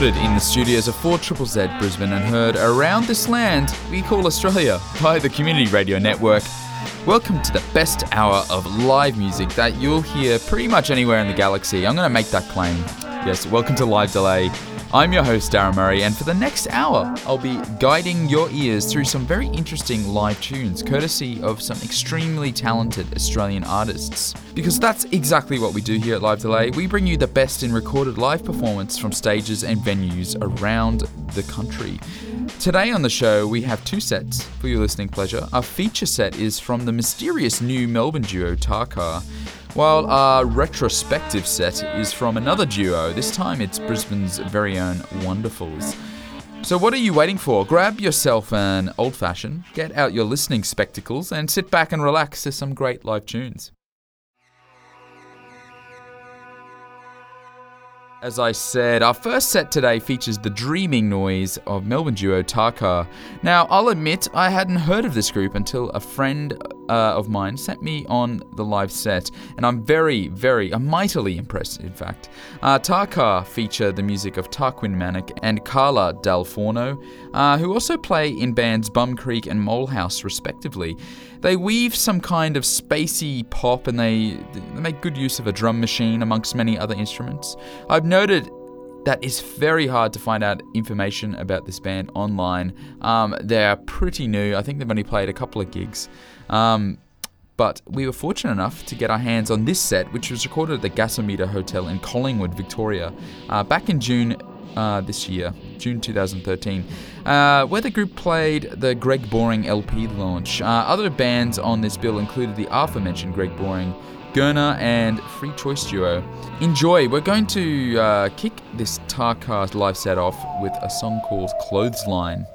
Recorded in the studios of 4 Triple Z Brisbane and heard around this land we call Australia by the Community Radio Network. Welcome to the best hour of live music that you'll hear pretty much anywhere in the galaxy. I'm going to make that claim. Yes, welcome to Live Delay. I'm your host, Darren Murray, and for the next hour, I'll be guiding your ears through some very interesting live tunes, courtesy of some extremely talented Australian artists. Because that's exactly what we do here at Live Delay. We bring you the best in recorded live performance from stages and venues around the country. Today on the show, we have two sets for your listening pleasure. Our feature set is from the mysterious new Melbourne duo Tarcar. While our retrospective set is from another duo, this time it's Brisbane's very own Wonderfuls. So, what are you waiting for? Grab yourself an old fashioned, get out your listening spectacles, and sit back and relax to some great live tunes. As I said, our first set today features the dreaming noise of Melbourne duo Tarcar. Now, I'll admit I hadn't heard of this group until a friend uh, of mine sent me on the live set, and I'm very, very, I'm mightily impressed, in fact. Uh, Tarcar feature the music of Tarquin Manek and Carla Dal Forno, uh, who also play in bands Bum Creek and Molehouse, respectively. They weave some kind of spacey pop and they, they make good use of a drum machine amongst many other instruments. I've noted that it's very hard to find out information about this band online. Um, they're pretty new. I think they've only played a couple of gigs. Um, but we were fortunate enough to get our hands on this set, which was recorded at the Gasometer Hotel in Collingwood, Victoria, uh, back in June uh, this year, June 2013, uh, where the group played the Greg Boring LP launch. Uh, other bands on this bill included the aforementioned Greg Boring, Gurner, and Free Choice Duo. Enjoy! We're going to uh, kick this Tarcast live set off with a song called Clothesline.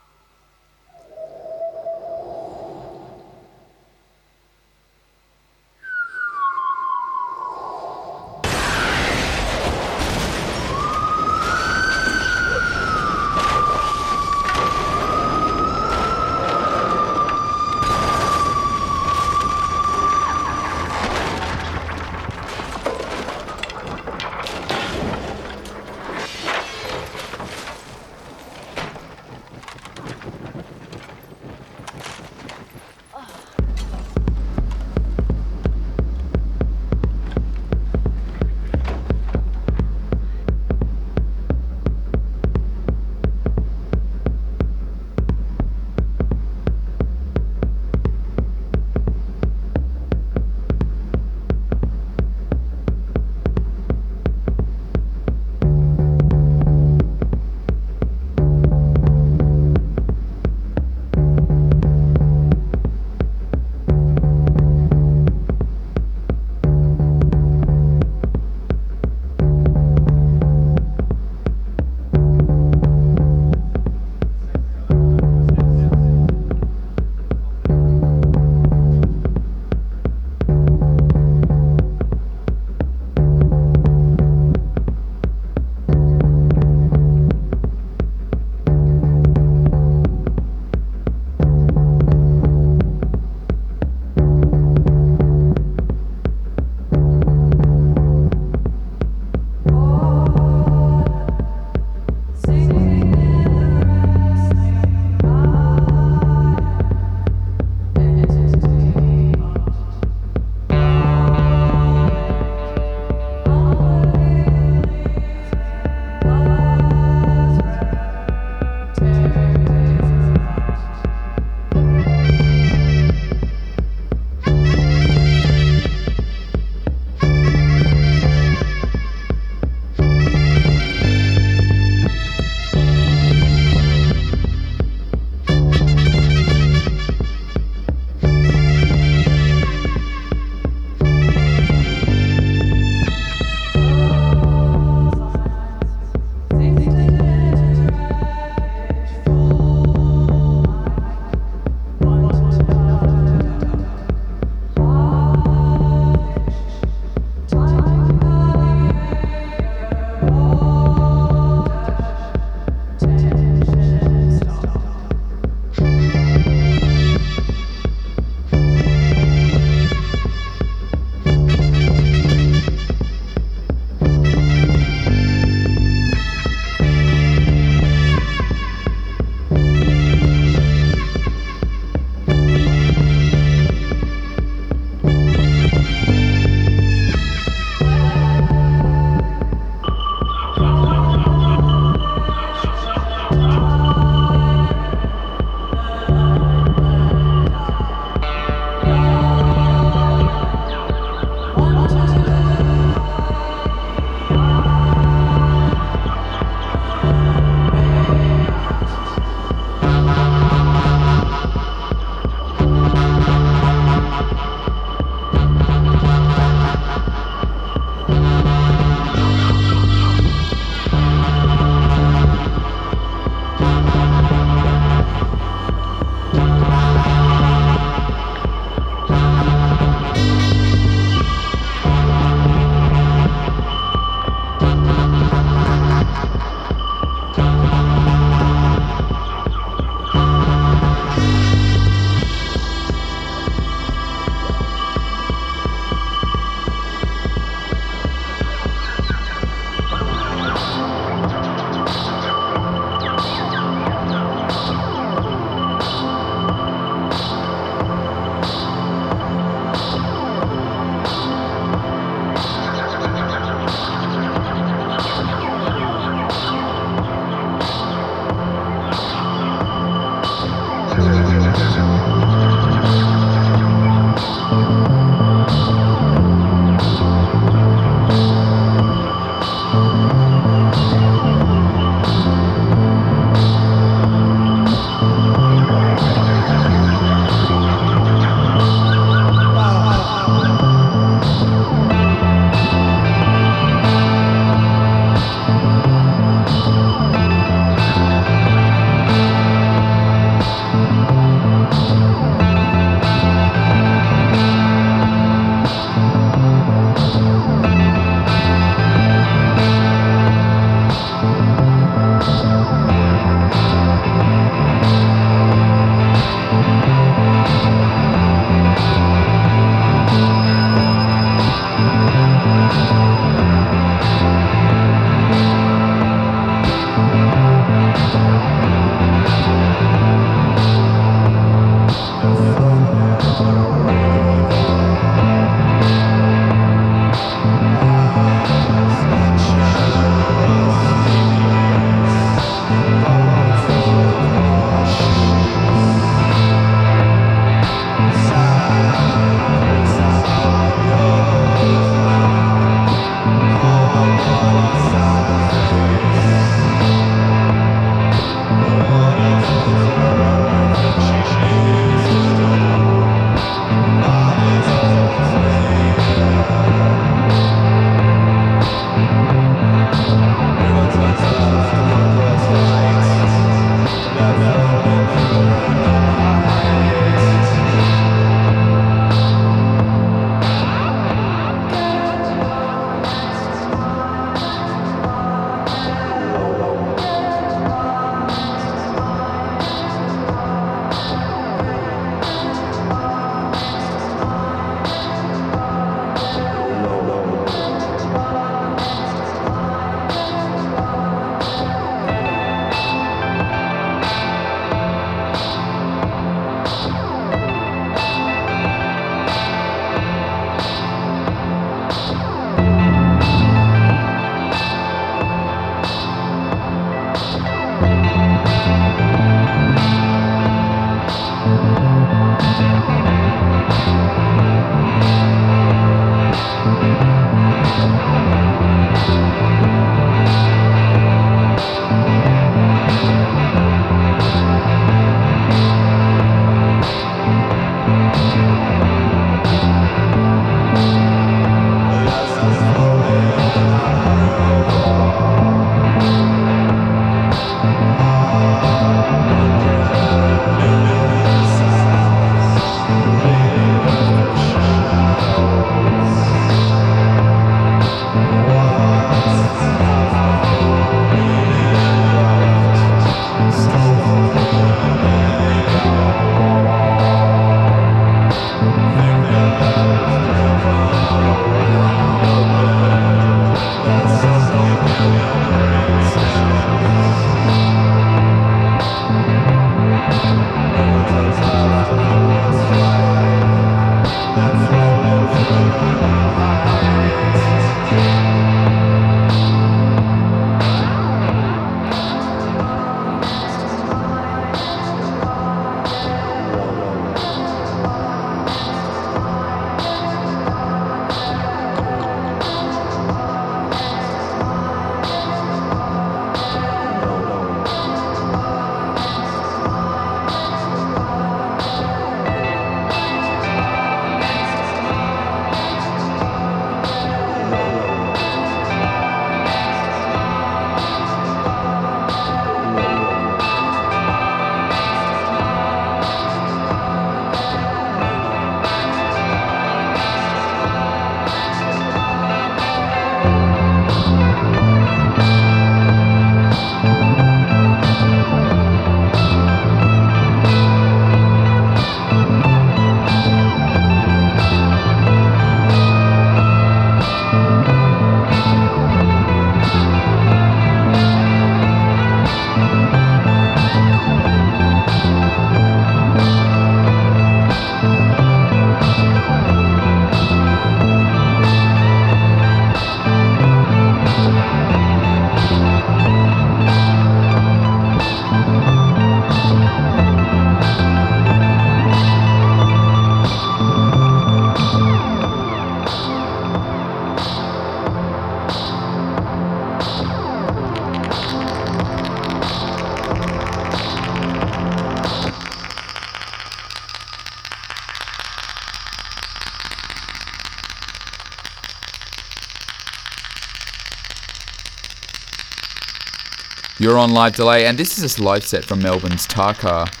You're on live delay, and this is a live set from Melbourne's Tarcar.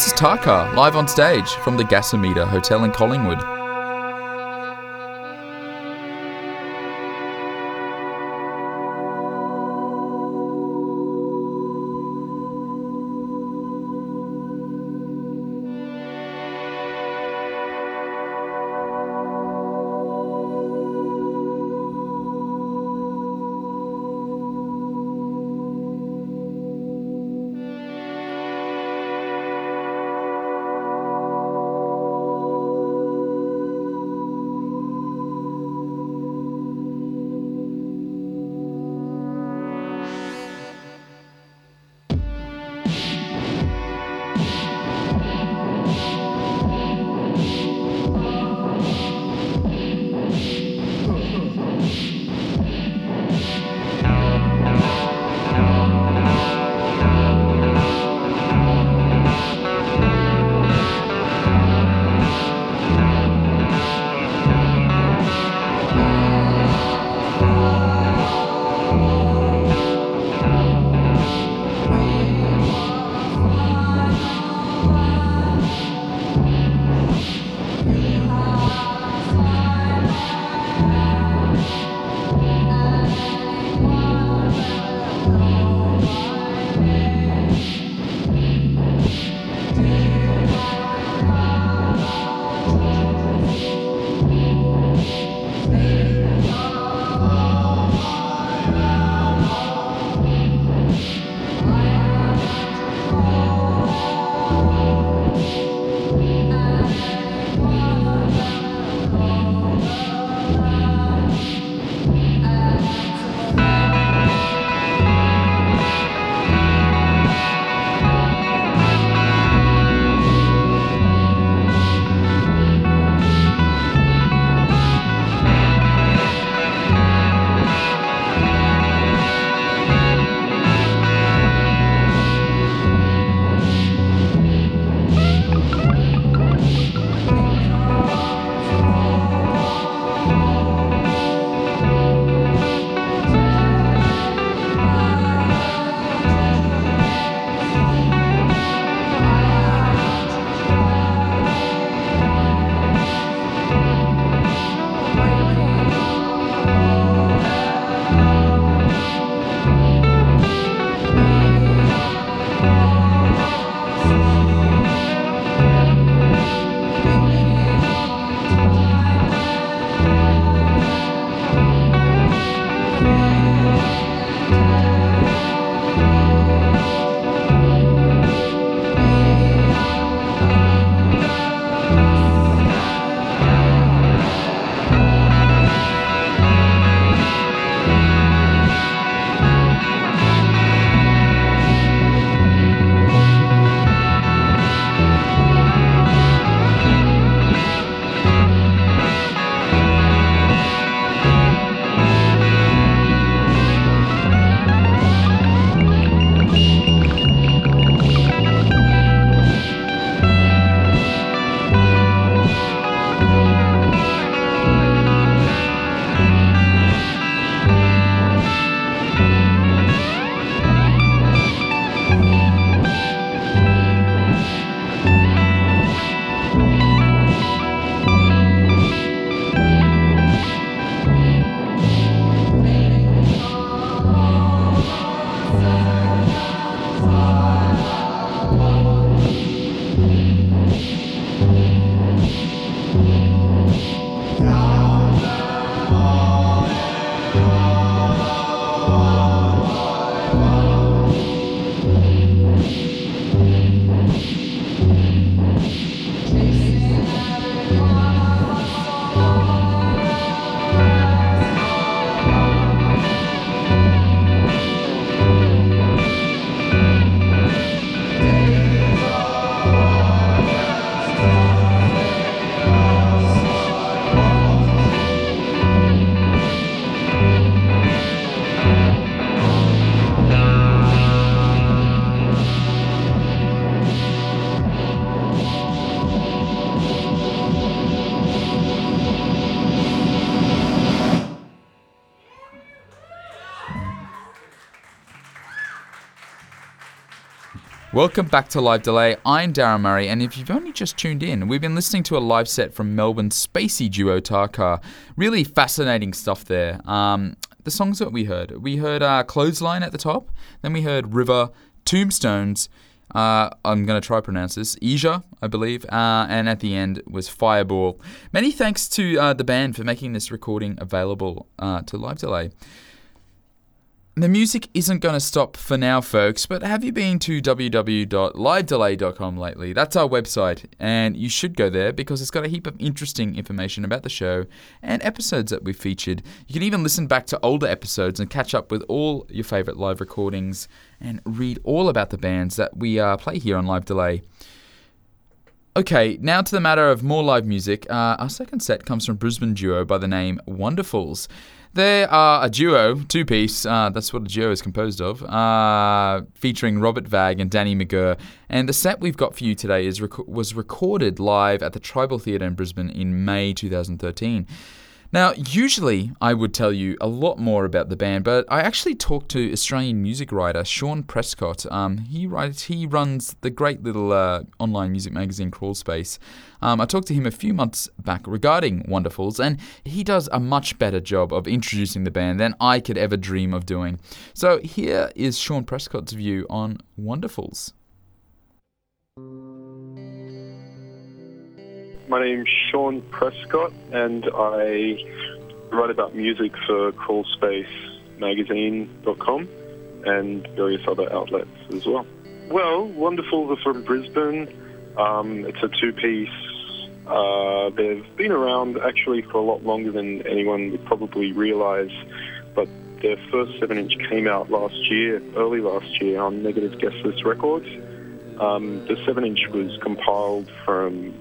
This is Tarcar, live on stage from the Gasometer Hotel in Collingwood. Welcome back to Live Delay. I'm Darren Murray, and if you've only just tuned in, we've been listening to a live set from Melbourne's spacey duo Tarcar. Really fascinating stuff there. Um, the songs that we heard we heard uh, Clothesline at the top, then we heard River, Tombstones. Uh, I'm going to try pronounce this. Ija, I believe. Uh, and at the end was Fireball. Many thanks to uh, the band for making this recording available uh, to Live Delay. The music isn't going to stop for now, folks, but have you been to www.livedelay.com lately? That's our website, and you should go there because it's got a heap of interesting information about the show and episodes that we've featured. You can even listen back to older episodes and catch up with all your favourite live recordings and read all about the bands that we uh, play here on Live Delay. Okay, now to the matter of more live music. Uh, our second set comes from Brisbane duo by the name Wonderfuls. They are a duo, two piece, uh, that's what a duo is composed of, uh, featuring Robert Vag and Danny McGurr. And the set we've got for you today is rec- was recorded live at the Tribal Theatre in Brisbane in May 2013. Now, usually I would tell you a lot more about the band, but I actually talked to Australian music writer Sean Prescott. Um, he writes, he runs the great little uh, online music magazine Crawlspace. Um, I talked to him a few months back regarding Wonderfuls, and he does a much better job of introducing the band than I could ever dream of doing. So here is Sean Prescott's view on Wonderfuls. My name's Sean Prescott, and I write about music for crawlspacemagazine.com and various other outlets as well. Well, Wonderfuls are from Brisbane. Um, it's a two-piece. Uh, they've been around actually for a lot longer than anyone would probably realise, but their first seven-inch came out last year, early last year, on Negative Guest List Records. Um, the seven-inch was compiled from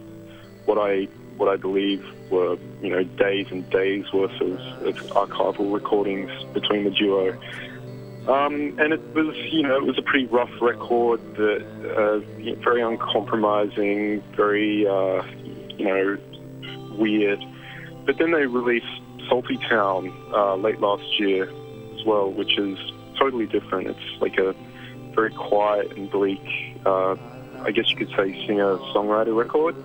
what I what I believe were you know days and days worth of, of archival recordings between the duo. Um, and it was, you know, it was a pretty rough record, that, uh, very uncompromising, very, uh, you know, weird. But then they released Salty Town uh, late last year as well, which is totally different. It's like a very quiet and bleak, uh, I guess you could say, singer-songwriter record.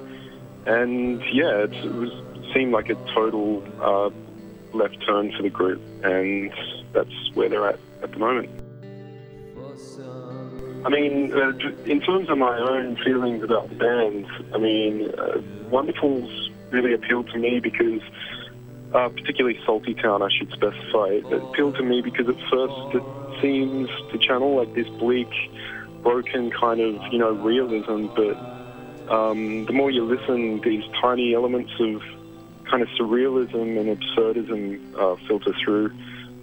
And yeah, it was seemed like a total uh, left turn for the group, and that's where they're at at the moment. I mean, uh, in terms of my own feelings about the band, I mean, uh, Wonderfuls really appealed to me because, uh, particularly Salty Town, I should specify, it appealed to me because at first it seems to channel like this bleak, broken kind of, you know, realism, but um, the more you listen, these tiny elements of kind of surrealism and absurdism uh, filter through.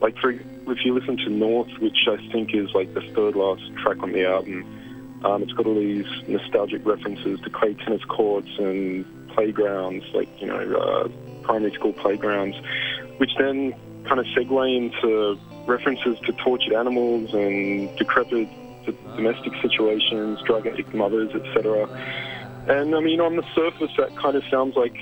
Like, for, if you listen to North, which I think is like the third last track on the album, um, it's got all these nostalgic references to clay tennis courts and playgrounds, like, you know, uh, primary school playgrounds, which then kind of segue into references to tortured animals and decrepit domestic situations, drug addict mothers, etc. And I mean, on the surface, that kind of sounds like,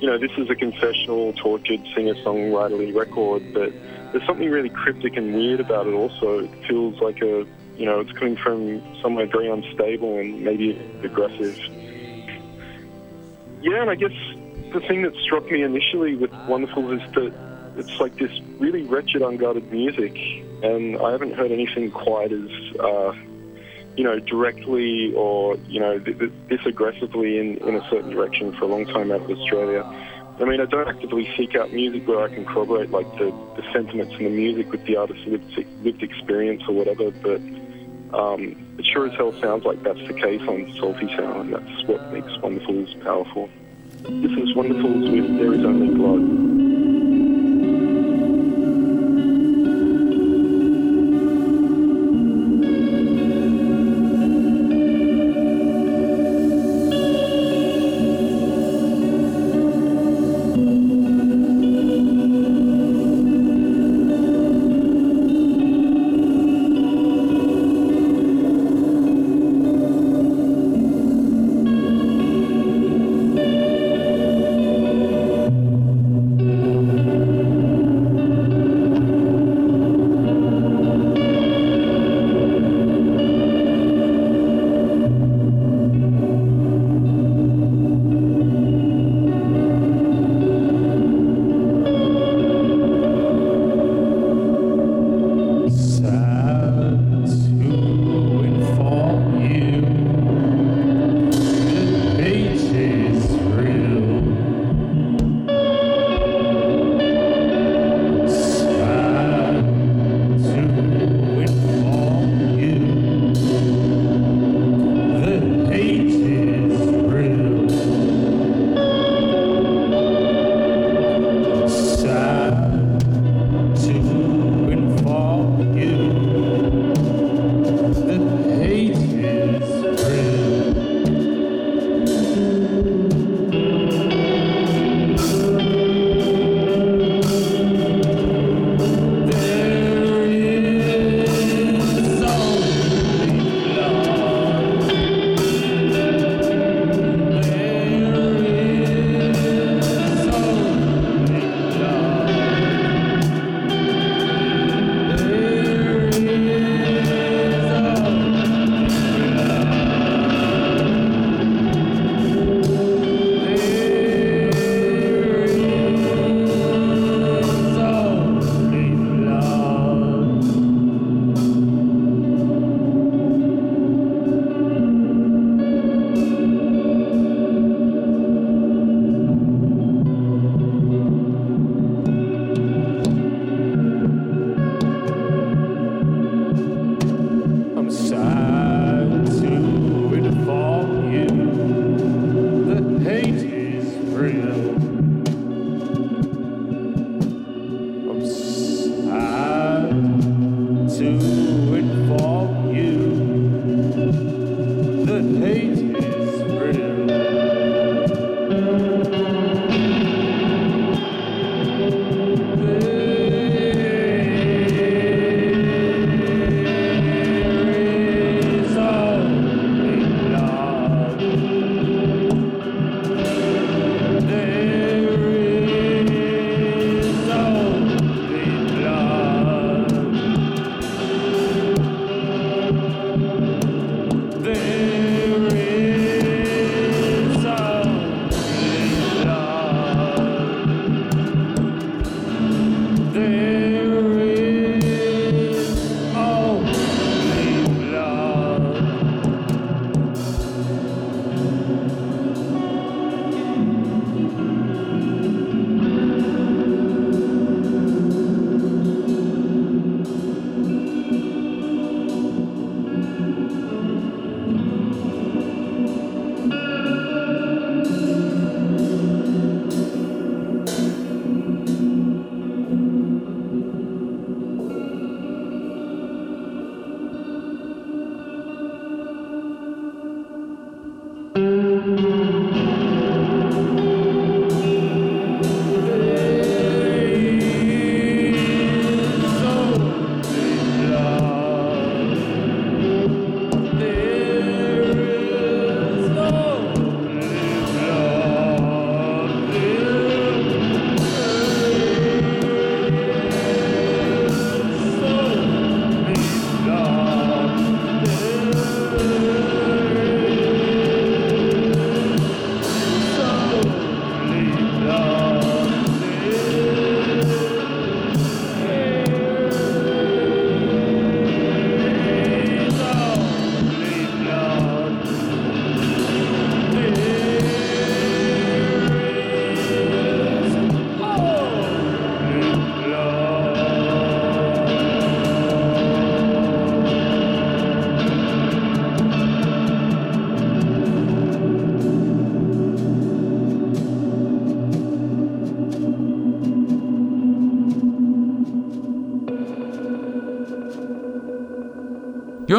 you know, this is a confessional, tortured singer-songwriterly record, but there's something really cryptic and weird about it also. It feels like a, you know, it's coming from somewhere very unstable and maybe aggressive. Yeah, and I guess the thing that struck me initially with Wonderful is that it's like this really wretched, unguarded music, and I haven't heard anything quite as uh, you know, directly or, you know, this aggressively in, in a certain direction for a long time out of Australia. I mean, I don't actively seek out music where I can corroborate, like, the, the sentiments in the music with the artist's lived, lived experience or whatever, but um, it sure as hell sounds like that's the case on Salty Town, and that's what makes Wonderfuls powerful. This is Wonderfuls with There Is Only Blood.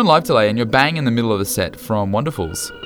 live delay and you're bang in the middle of a set from Wonderfuls.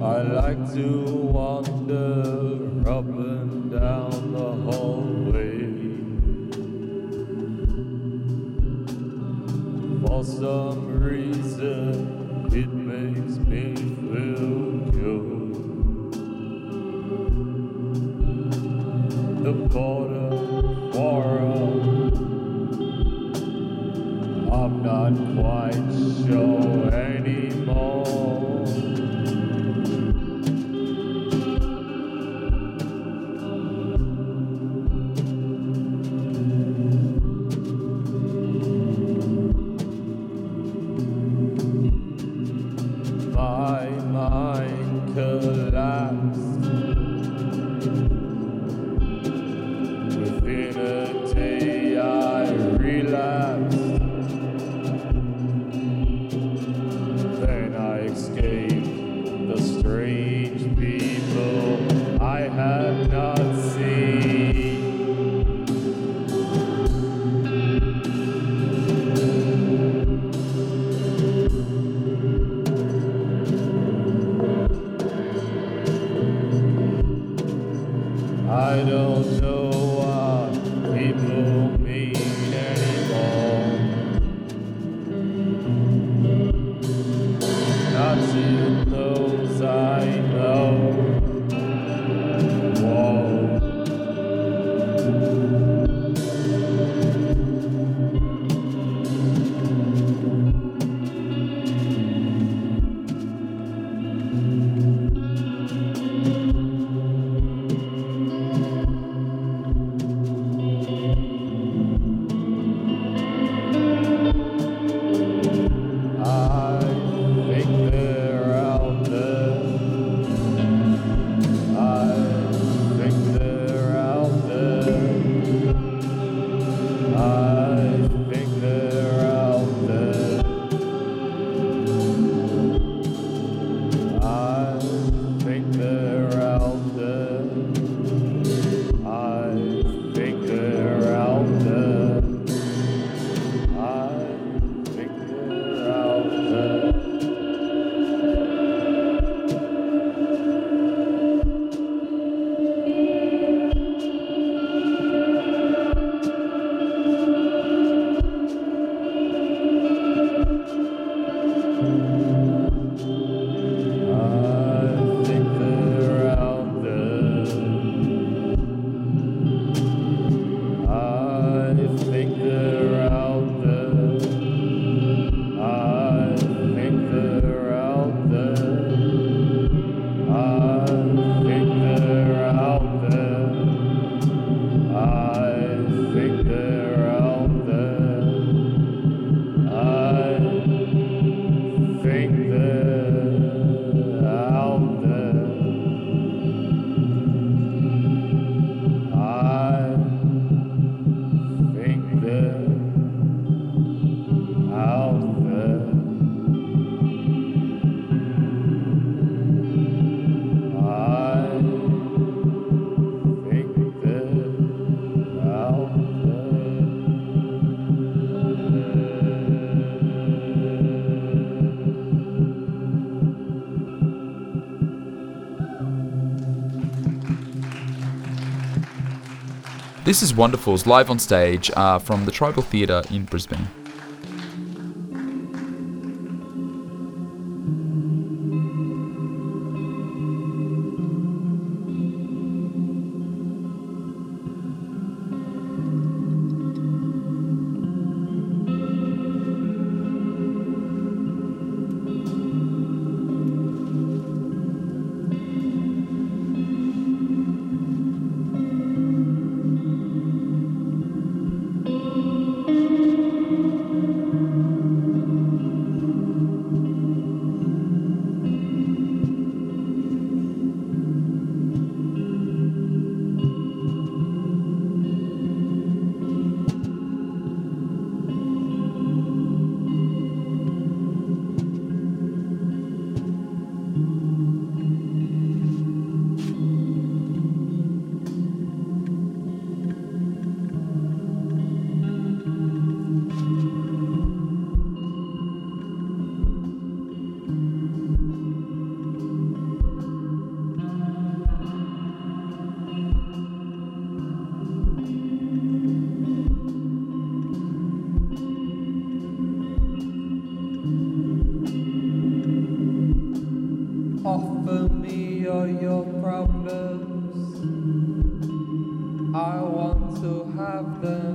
I like to wander up and down the hallway. For some reason, it makes me This is Wonderfuls live on stage uh, from the Tribal Theatre in Brisbane. Offer me all your problems. I want to have them.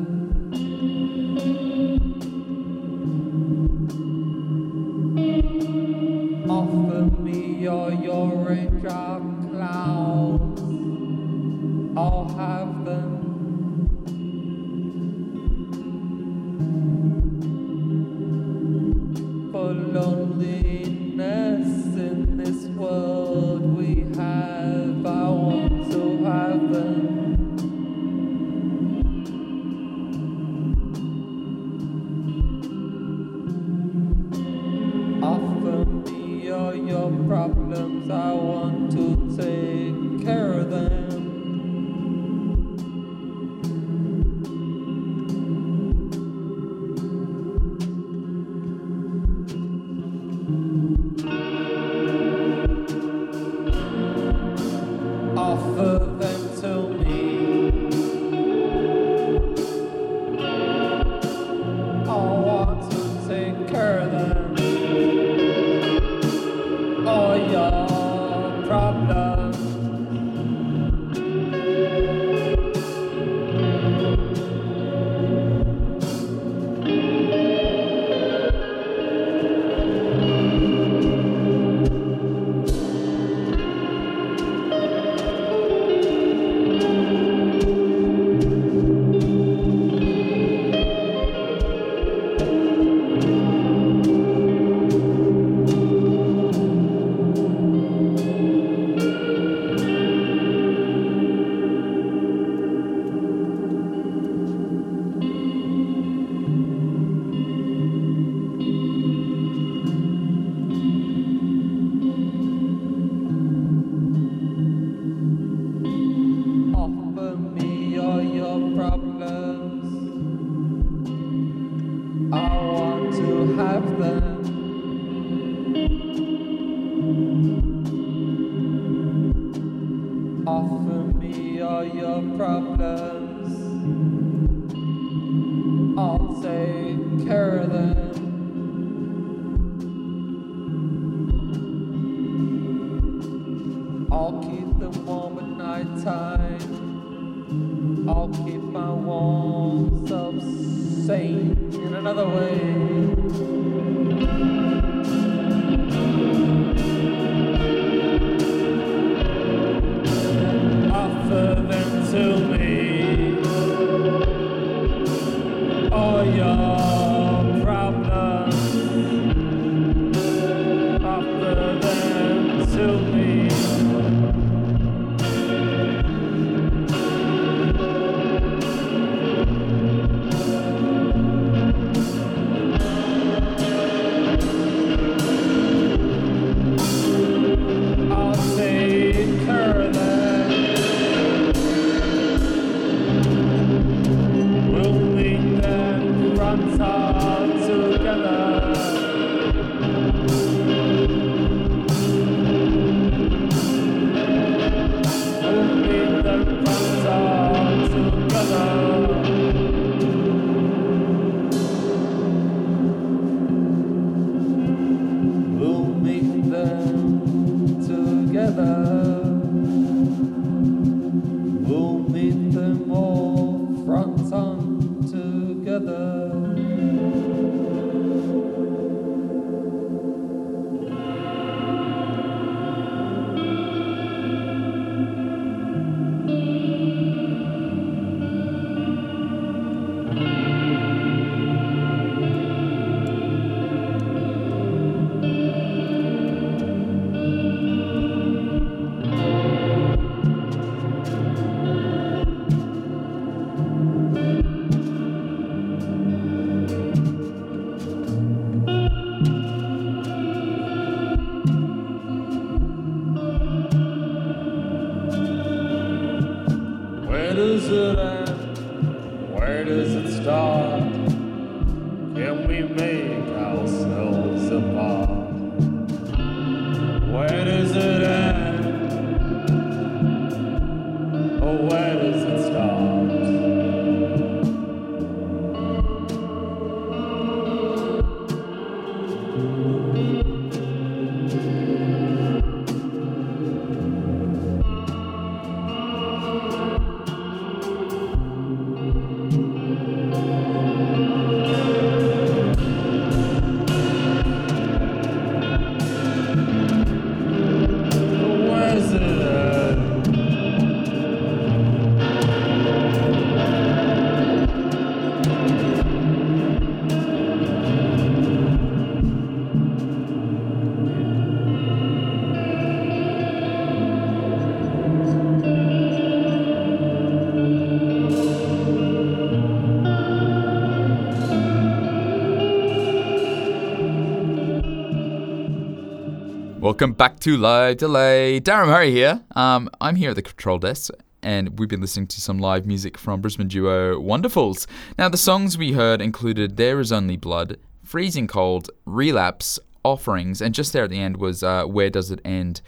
Welcome back to Live Delay. Darren Murray here. Um, I'm here at the control desk, and we've been listening to some live music from Brisbane duo Wonderfuls. Now, the songs we heard included There Is Only Blood, Freezing Cold, Relapse, Offerings, and just there at the end was uh, Where Does It End?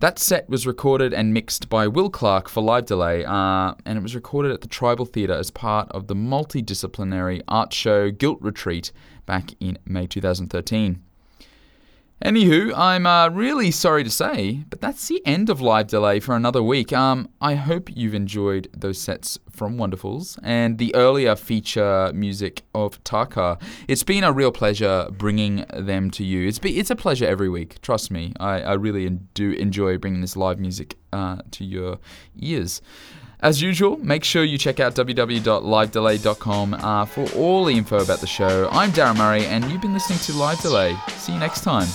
That set was recorded and mixed by Will Clark for Live Delay, uh, and it was recorded at the Tribal Theatre as part of the multidisciplinary art show Guilt Retreat back in May 2013. Anywho, I'm uh, really sorry to say, but that's the end of Live Delay for another week. Um, I hope you've enjoyed those sets from Wonderfuls and the earlier feature music of Tarcar. It's been a real pleasure bringing them to you. It's be, it's a pleasure every week. Trust me, I, I really do enjoy bringing this live music uh, to your ears. As usual, make sure you check out www.livedelay.com uh, for all the info about the show. I'm Darren Murray, and you've been listening to Live Delay. See you next time.